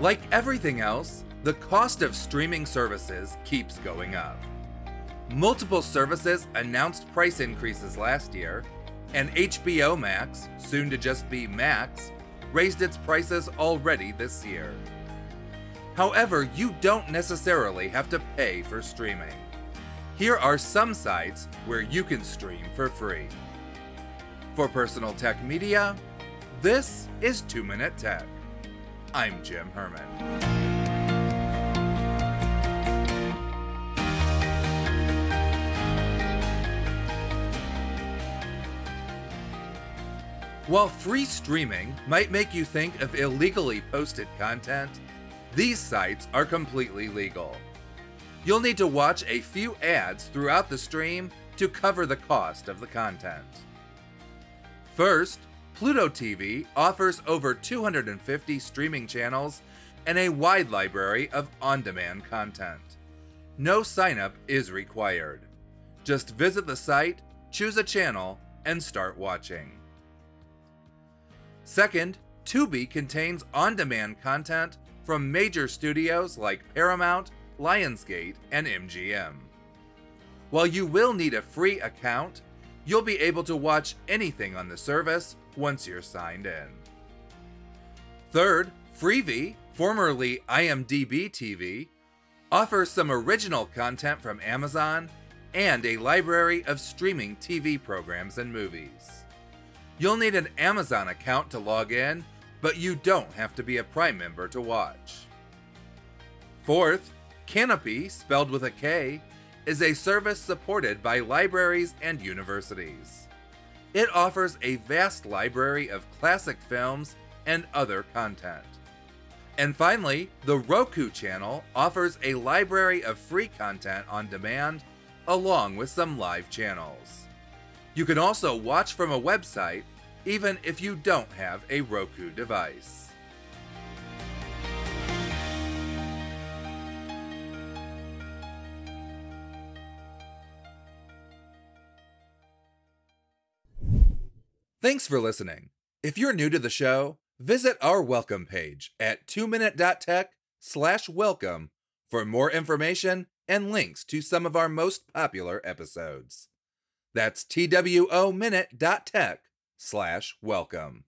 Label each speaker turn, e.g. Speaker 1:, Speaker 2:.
Speaker 1: Like everything else, the cost of streaming services keeps going up. Multiple services announced price increases last year, and HBO Max, soon to just be Max, raised its prices already this year. However, you don't necessarily have to pay for streaming. Here are some sites where you can stream for free. For Personal Tech Media, this is 2 Minute Tech. I'm Jim Herman. While free streaming might make you think of illegally posted content, these sites are completely legal. You'll need to watch a few ads throughout the stream to cover the cost of the content. First, Pluto TV offers over 250 streaming channels and a wide library of on demand content. No sign up is required. Just visit the site, choose a channel, and start watching. Second, Tubi contains on demand content from major studios like Paramount, Lionsgate, and MGM. While you will need a free account, you'll be able to watch anything on the service once you're signed in. Third, Freevee, formerly IMDb TV, offers some original content from Amazon and a library of streaming TV programs and movies. You'll need an Amazon account to log in, but you don't have to be a Prime member to watch. Fourth, Kanopy, spelled with a K, is a service supported by libraries and universities. It offers a vast library of classic films and other content. And finally, the Roku channel offers a library of free content on demand along with some live channels. You can also watch from a website even if you don't have a Roku device. Thanks for listening. If you're new to the show, visit our welcome page at 2minute.tech slash welcome for more information and links to some of our most popular episodes. That's twominute.tech slash welcome.